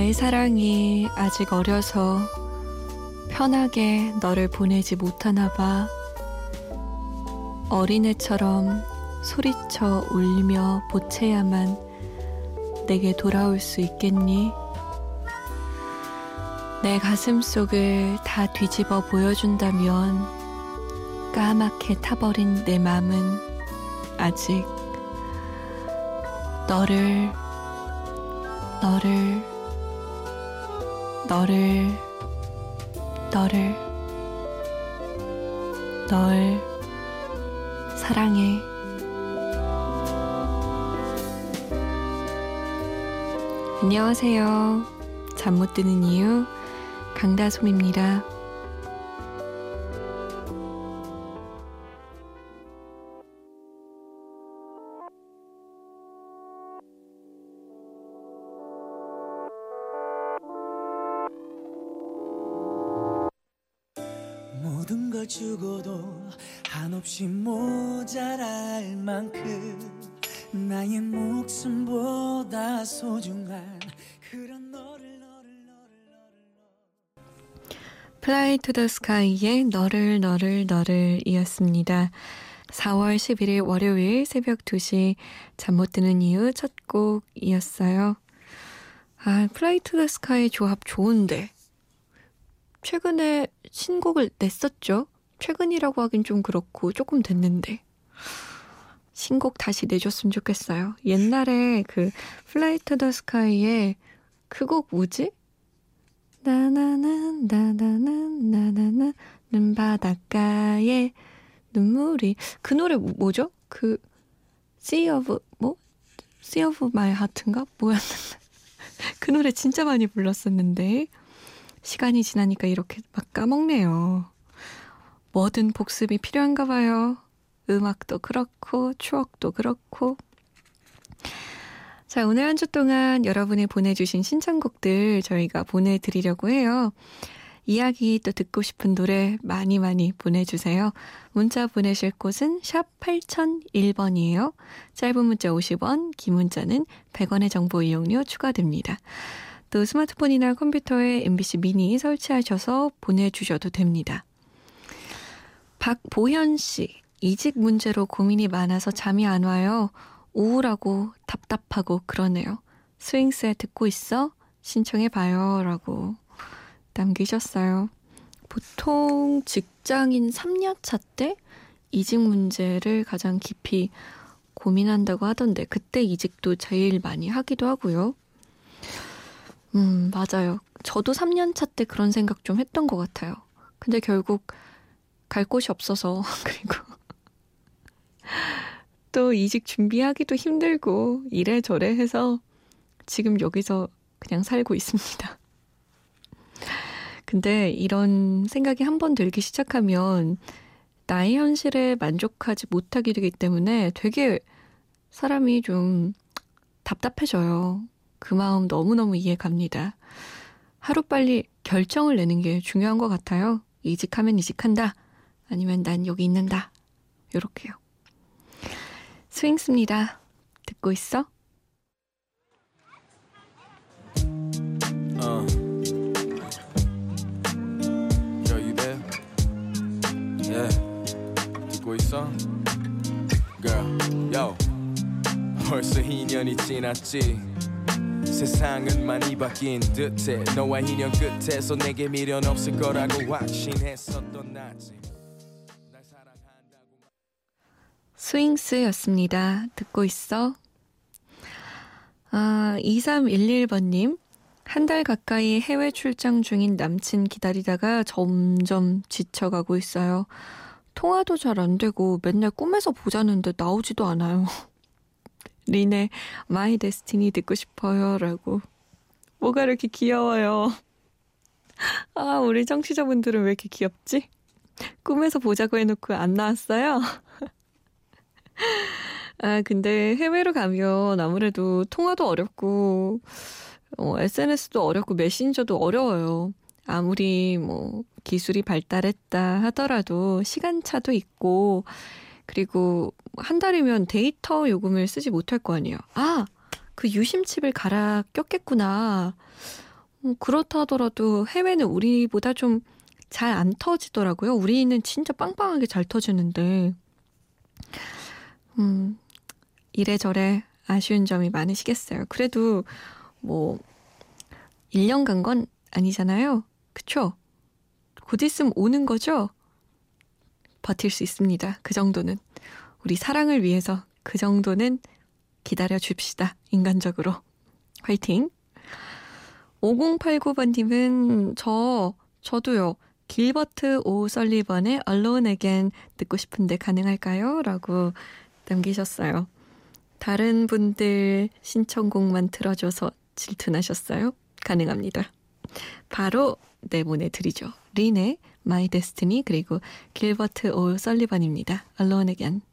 나의 사랑이 아직 어려서 편하게 너를 보내지 못하나 봐. 어린애처럼 소리쳐 울리며 보채야만 내게 돌아올 수 있겠니? 내 가슴 속을 다 뒤집어 보여준다면 까맣게 타버린 내 맘은 아직 너를 너를 너를 너를 널 사랑해. 안녕하세요. 잠 못 드는 이유 강다솜입니다. 소중한 그런 너를 너를 너를 너를 Fly to the Sky의 너를 너를 너를 이었습니다. 4월 11일 월요일 새벽 2시 잠 못 드는 이유 첫 곡이었어요. 아, Fly to the Sky 조합 좋은데. 최근에 신곡을 냈었죠? 최근이라고 하긴 좀 그렇고 조금 됐는데. 신곡 다시 내줬으면 좋겠어요. 옛날에 그 Fly to the Sky의 그 곡 뭐지? 나나나 나나나 나나나 는 바닷가에 눈물이 그 노래 뭐- 뭐죠? 그 Sea of 뭐? Sea of My Heart인가? 뭐였는데 그 노래 진짜 많이 불렀었는데 시간이 지나니까 이렇게 막 까먹네요. 뭐든 복습이 필요한가 봐요. 음악도 그렇고 추억도 그렇고 자, 오늘 한 주 동안 여러분이 보내주신 신청곡들 저희가 보내드리려고 해요. 이야기 또 듣고 싶은 노래 많이 많이 보내주세요. 문자 보내실 곳은 샵 8001번이에요. 짧은 문자 50원, 긴 문자는 100원의 정보 이용료 추가됩니다. 또 스마트폰이나 컴퓨터에 MBC 미니 설치하셔서 보내주셔도 됩니다. 박보현 씨, 이직 문제로 고민이 많아서 잠이 안 와요. 우울하고 답답하고 그러네요. 스윙스에 듣고 있어? 신청해봐요. 라고 남기셨어요. 보통 직장인 3년차 때 이직 문제를 가장 깊이 고민한다고 하던데, 그때 이직도 제일 많이 하기도 하고요. 음, 맞아요. 저도 3년차 때 그런 생각 좀 했던 것 같아요. 근데 결국 갈 곳이 없어서, 그리고 또 이직 준비하기도 힘들고 이래저래 해서 지금 여기서 그냥 살고 있습니다. 근데 이런 생각이 한 번 들기 시작하면 나의 현실에 만족하지 못하게 되기 때문에 되게 사람이 좀 답답해져요. 그 마음 너무너무 이해 갑니다. 하루빨리 결정을 내는 게 중요한 것 같아요. 이직하면 이직한다. 아니면 난 여기 있는다. 요렇게요. 스윙스입니다. 듣고 있어? Uh. Yo, you there? Yeah. 듣고 있어? Girl, yo. 벌써 2년이 지났지. 세상은 많이 바뀐 듯해. 너와 인연 끝에서 내게 미련 없을 거라고 확신했었던 나지. 스윙스였습니다. 듣고 있어? 아, 2311번님. 한 달 가까이 해외 출장 중인 남친 기다리다가 점점 지쳐가고 있어요. 통화도 잘 안 되고 맨날 꿈에서 보자는데 나오지도 않아요. 린의 My Destiny 듣고 싶어요. 라고. 뭐가 이렇게 귀여워요. 아, 우리 청취자분들은 왜 이렇게 귀엽지? 꿈에서 보자고 해놓고 안 나왔어요? 아, 근데 해외로 가면 아무래도 통화도 어렵고, 어, SNS도 어렵고, 메신저도 어려워요. 아무리 뭐 기술이 발달했다 하더라도 시간차도 있고, 그리고 한 달이면 데이터 요금을 쓰지 못할 거 아니에요. 아, 그 유심칩을 갈아 꼈겠구나. 음, 그렇다 하더라도 해외는 우리보다 좀 잘 안 터지더라고요. 우리는 진짜 빵빵하게 잘 터지는데, 음, 이래저래 아쉬운 점이 많으시겠어요. 그래도 뭐, 1년 간 건 아니잖아요. 그쵸? 곧 있으면 오는 거죠? 버틸 수 있습니다. 그 정도는. 우리 사랑을 위해서 그 정도는 기다려 줍시다. 인간적으로. 화이팅! 5089번님은 저, 저도요. 길버트 오 설리번의 Alone Again 듣고 싶은데 가능할까요? 라고 남기셨어요. 다른 분들 신청곡만 들어줘서 질투나셨어요? 가능합니다. 바로 내보내드리죠. 린의 My Destiny 그리고 길버트 오 설리번입니다. Alone Again.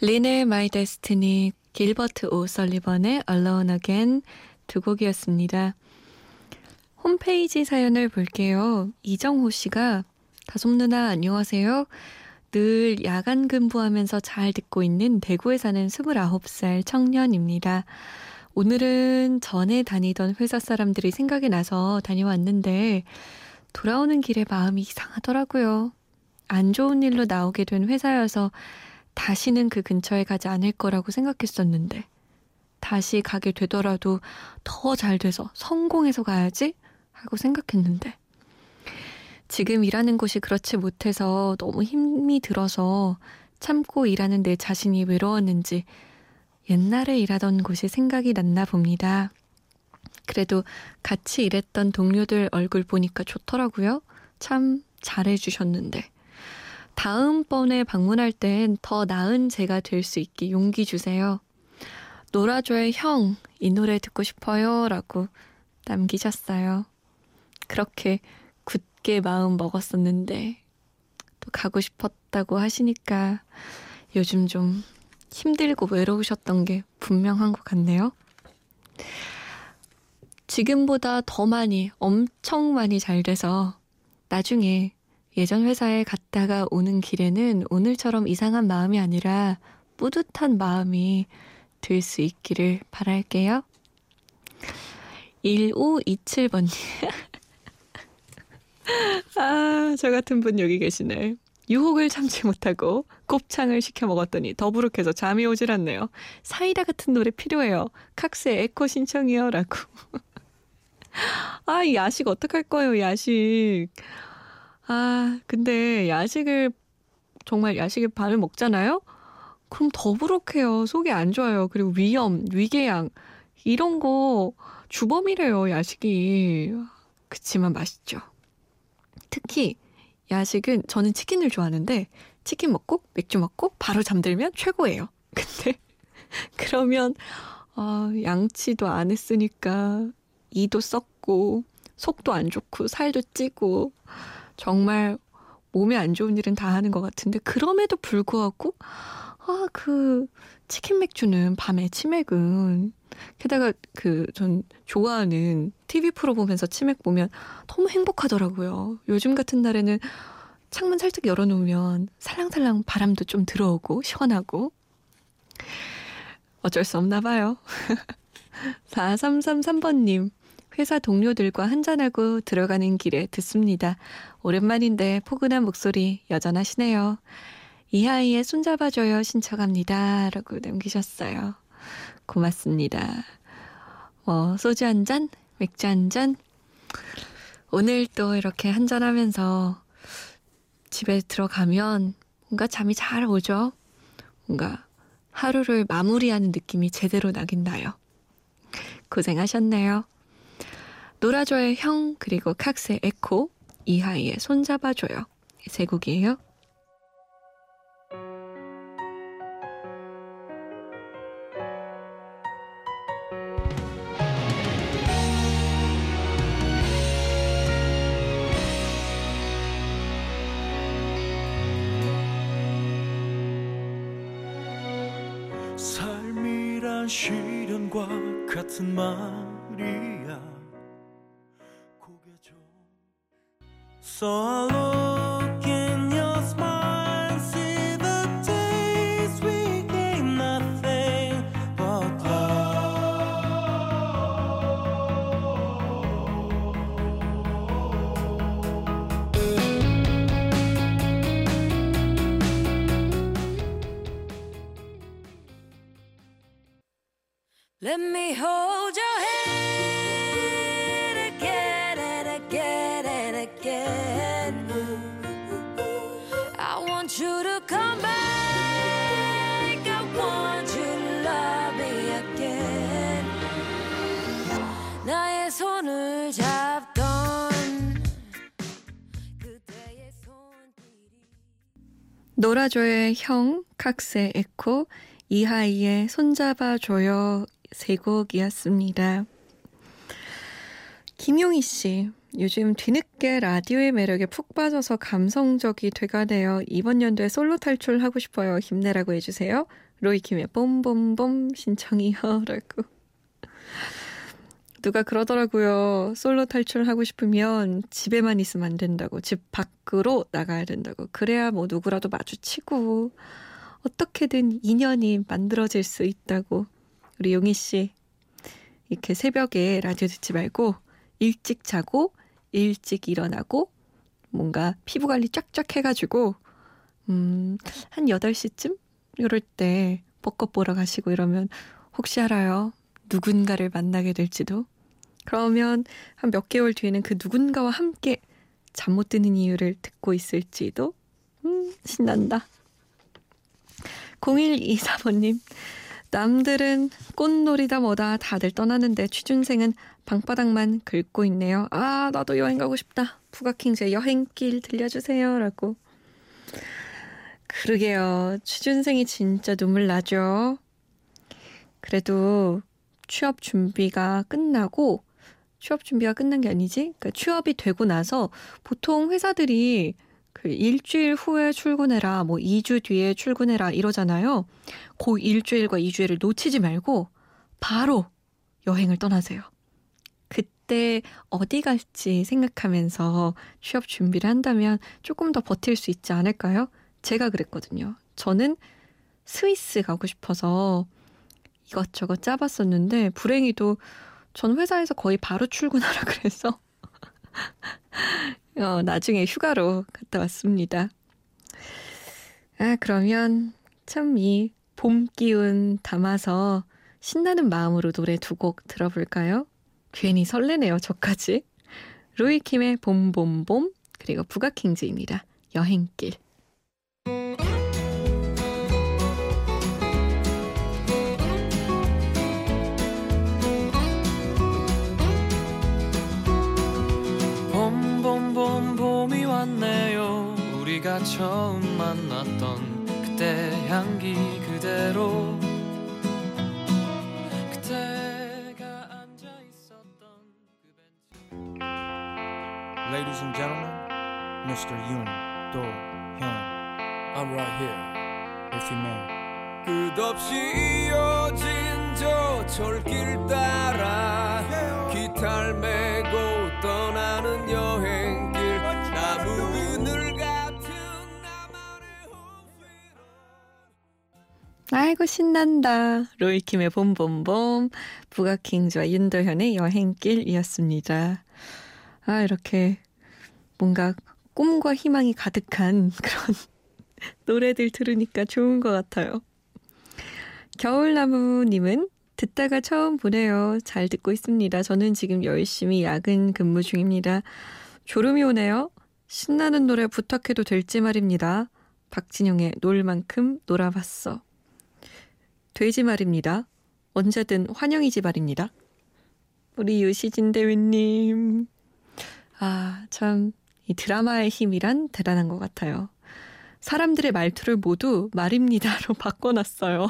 린의 My Destiny, 길버트 오 설리번의 Alone Again 두 곡이었습니다. 홈페이지 사연을 볼게요. 이정호 씨가 다솜 누나 안녕하세요. 늘 야간 근무하면서 잘 듣고 있는 대구에 사는 29살 청년입니다. 오늘은 전에 다니던 회사 사람들이 생각이 나서 다녀왔는데 돌아오는 길에 마음이 이상하더라고요. 안 좋은 일로 나오게 된 회사여서 다시는 그 근처에 가지 않을 거라고 생각했었는데, 다시 가게 되더라도 더 잘 돼서 성공해서 가야지? 하고 생각했는데, 지금 일하는 곳이 그렇지 못해서 너무 힘이 들어서 참고 일하는 내 자신이 외로웠는지 옛날에 일하던 곳이 생각이 났나 봅니다. 그래도 같이 일했던 동료들 얼굴 보니까 좋더라고요. 참 잘해주셨는데. 다음번에 방문할 땐 더 나은 제가 될 수 있게 용기 주세요. 노라조의 형, 이 노래 듣고 싶어요. 라고 남기셨어요. 그렇게 굳게 마음 먹었었는데, 또 가고 싶었다고 하시니까 요즘 좀 힘들고 외로우셨던 게 분명한 것 같네요. 지금보다 더 많이, 엄청 많이 잘 돼서 나중에 예전 회사에 갔다가 오는 길에는 오늘처럼 이상한 마음이 아니라 뿌듯한 마음이 들 수 있기를 바랄게요. 1527번님. 아, 저 같은 분 여기 계시네. 유혹을 참지 못하고 곱창을 시켜 먹었더니 더부룩해서 잠이 오질 않네요. 사이다 같은 노래 필요해요. 칵스의 에코 신청이요. 라고. 아, 이 야식 어떡할 거예요, 야식. 아, 근데 야식을 정말 야식에 반을 먹잖아요? 그럼 더부룩해요. 속이 안 좋아요. 그리고 위염, 위궤양 이런 거 주범이래요, 야식이. 그치만 맛있죠. 특히 야식은 저는 치킨을 좋아하는데 치킨 먹고 맥주 먹고 바로 잠들면 최고예요. 근데 그러면 어, 양치도 안 했으니까 이도 썩고 속도 안 좋고 살도 찌고 정말 몸에 안 좋은 일은 다 하는 것 같은데 그럼에도 불구하고 아 그 치킨 맥주는 밤에 치맥은 게다가 그 전 좋아하는 TV 프로 보면서 치맥 보면 너무 행복하더라고요. 요즘 같은 날에는 창문 살짝 열어놓으면 살랑살랑 바람도 좀 들어오고 시원하고 어쩔 수 없나 봐요. 4333번님 회사 동료들과 한잔하고 들어가는 길에 듣습니다. 오랜만인데 포근한 목소리 여전하시네요. 이하이의 손잡아줘요 신청합니다. 라고 남기셨어요. 고맙습니다. 어, 소주 한 잔, 맥주 한 잔. 오늘 또 이렇게 한 잔 하면서 집에 들어가면 뭔가 잠이 잘 오죠? 뭔가 하루를 마무리하는 느낌이 제대로 나긴 나요. 고생하셨네요. 노라조의 형 그리고 칵스의 에코 이하이의 손잡아줘요. 세 곡이에요. 삶이란 시련과 같은 말이야. 고개 좀 I Let me hold your hand again and again and again. I want you to come back. I want you to love me again. 나의 손을 잡던 그때의 손길이 노라조의 형, 칵스의 에코, 이하이의 손잡아줘요 세 곡이었습니다. 김용희 씨, 요즘 뒤늦게 라디오의 매력에 푹 빠져서 감성적이 돼가네요. 이번 연도에 솔로 탈출하고 싶어요. 힘내라고 해주세요. 로이킴의 뽐뽐뽐 신청이요. 라고. 누가 그러더라고요. 솔로 탈출하고 싶으면 집에만 있으면 안 된다고. 집 밖으로 나가야 된다고. 그래야 뭐 누구라도 마주치고 어떻게든 인연이 만들어질 수 있다고. 우리 용희 씨 이렇게 새벽에 라디오 듣지 말고 일찍 자고 일찍 일어나고 뭔가 피부 관리 쫙쫙 해가지고 음, 한 8시쯤 이럴 때 벚꽃 보러 가시고 이러면 혹시 알아요? 누군가를 만나게 될지도. 그러면 한 몇 개월 뒤에는 그 누군가와 함께 잠 못 드는 이유를 듣고 있을지도. 음, 신난다. 0123번님, 남들은 꽃놀이다 뭐다 다들 떠나는데 취준생은 방바닥만 긁고 있네요. 아, 나도 여행 가고 싶다. 부가킹제 여행길 들려주세요. 라고. 그러게요. 취준생이 진짜 눈물 나죠. 그래도 취업 준비가 끝나고 취업 준비가 끝난 게 아니지? 그러니까 취업이 되고 나서 보통 회사들이 그 일주일 후에 출근해라, 뭐 2주 뒤에 출근해라 이러잖아요. 그 일주일과 2주일을 놓치지 말고 바로 여행을 떠나세요. 그때 어디 갈지 생각하면서 취업 준비를 한다면 조금 더 버틸 수 있지 않을까요? 제가 그랬거든요. 저는 스위스 가고 싶어서 이것저것 짜봤었는데 불행히도 전 회사에서 거의 바로 출근하라 그래서 어, 나중에 휴가로 갔다 왔습니다. 아, 그러면 참 이 봄 기운 담아서 신나는 마음으로 노래 두 곡 들어볼까요? 괜히 설레네요, 저까지. 로이킴의 봄봄봄, 그리고 부가킹즈입니다. 여행길. 우리가 처음 만났던 그때 향기 그대로 그때가 앉아 있었던 그 벤치 Ladies and gentlemen, Mr. Yoon Do Hyun. I'm right here, if you may. 끝없이 이어진 저 철길 따라 기타를 메고 떠나는 여행 아이고 신난다. 로이킴의 봄봄봄, 부가킹즈와 윤도현의 여행길이었습니다. 아 이렇게 뭔가 꿈과 희망이 가득한 그런 노래들 들으니까 좋은 것 같아요. 겨울나무님은 듣다가 처음 보네요. 잘 듣고 있습니다. 저는 지금 열심히 야근 근무 중입니다. 졸음이 오네요. 신나는 노래 부탁해도 될지 말입니다. 박진영의 놀 만큼 놀아봤어. 돼지 말입니다. 언제든 환영이지 말입니다. 우리 유시진 대위님. 아, 참, 이 드라마의 힘이란 대단한 것 같아요. 사람들의 말투를 모두 말입니다로 바꿔놨어요.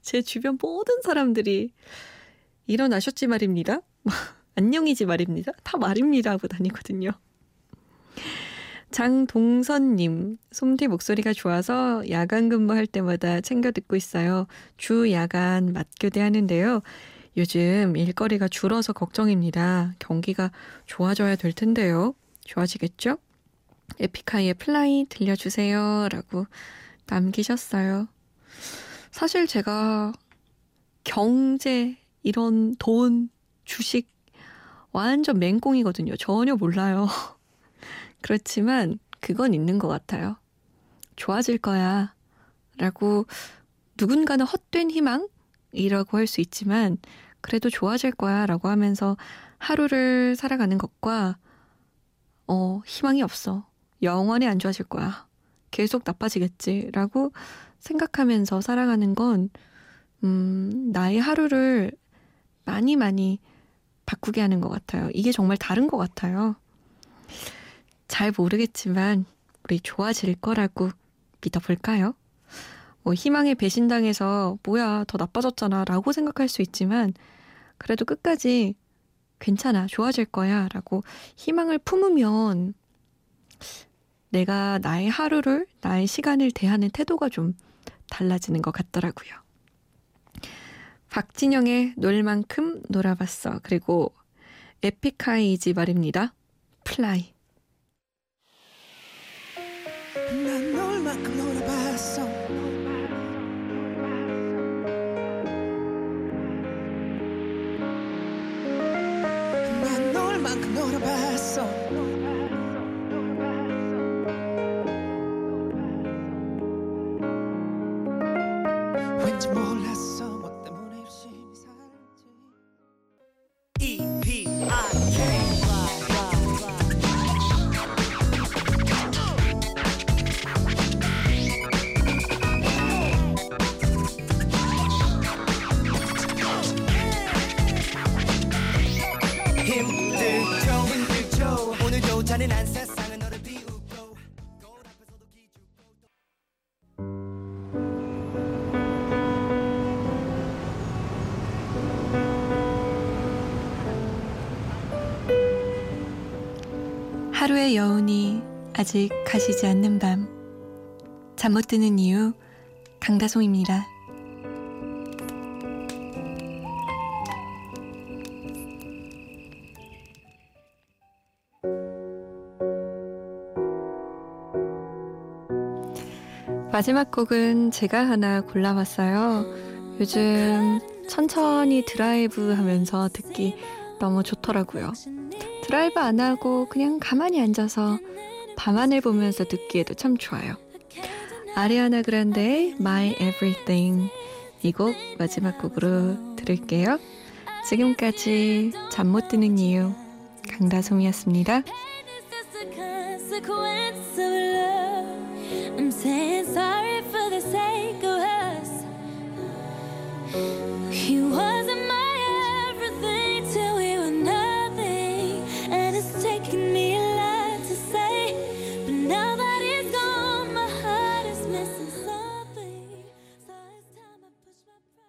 제 주변 모든 사람들이 일어나셨지 말입니다. 안녕이지 말입니다. 다 말입니다 하고 다니거든요. 장동선님, 솜디 목소리가 좋아서 야간 근무할 때마다 챙겨 듣고 있어요. 주 야간 맞교대 하는데요. 요즘 일거리가 줄어서 걱정입니다. 경기가 좋아져야 될 텐데요. 좋아지겠죠? 에픽하이의 플라이 들려주세요. 라고 남기셨어요. 사실 제가 경제, 이런 돈, 주식, 완전 맹꽁이거든요. 전혀 몰라요. 그렇지만 그건 있는 것 같아요. 좋아질 거야. 라고 누군가는 헛된 희망이라고 할 수 있지만 그래도 좋아질 거야 라고 하면서 하루를 살아가는 것과 어, 희망이 없어. 영원히 안 좋아질 거야. 계속 나빠지겠지. 라고 생각하면서 살아가는 건, 음, 나의 하루를 많이 많이 바꾸게 하는 것 같아요. 이게 정말 다른 것 같아요. 잘 모르겠지만, 우리 좋아질 거라고 믿어볼까요? 뭐, 희망에 배신당해서, 뭐야, 더 나빠졌잖아. 라고 생각할 수 있지만, 그래도 끝까지 괜찮아, 좋아질 거야. 라고 희망을 품으면, 내가 나의 하루를, 나의 시간을 대하는 태도가 좀 달라지는 것 같더라고요. 박진영의 놀 만큼 놀아봤어. 그리고 에픽하이지 말입니다. 플라이. 왠지 하루의 여운이 아직 가시지 않는 밤. 잠 못 드는 이유, 강다송입니다. 마지막 곡은 제가 하나 골라봤어요. 요즘 천천히 드라이브 하면서 듣기 너무 좋더라고요. 드라이브 안 하고 그냥 가만히 앉아서 밤하늘 보면서 듣기에도 참 좋아요. 아리아나 그란데의 My Everything 이 곡 마지막 곡으로 들을게요. 지금까지 잠 못 드는 이유 강다솜이었습니다.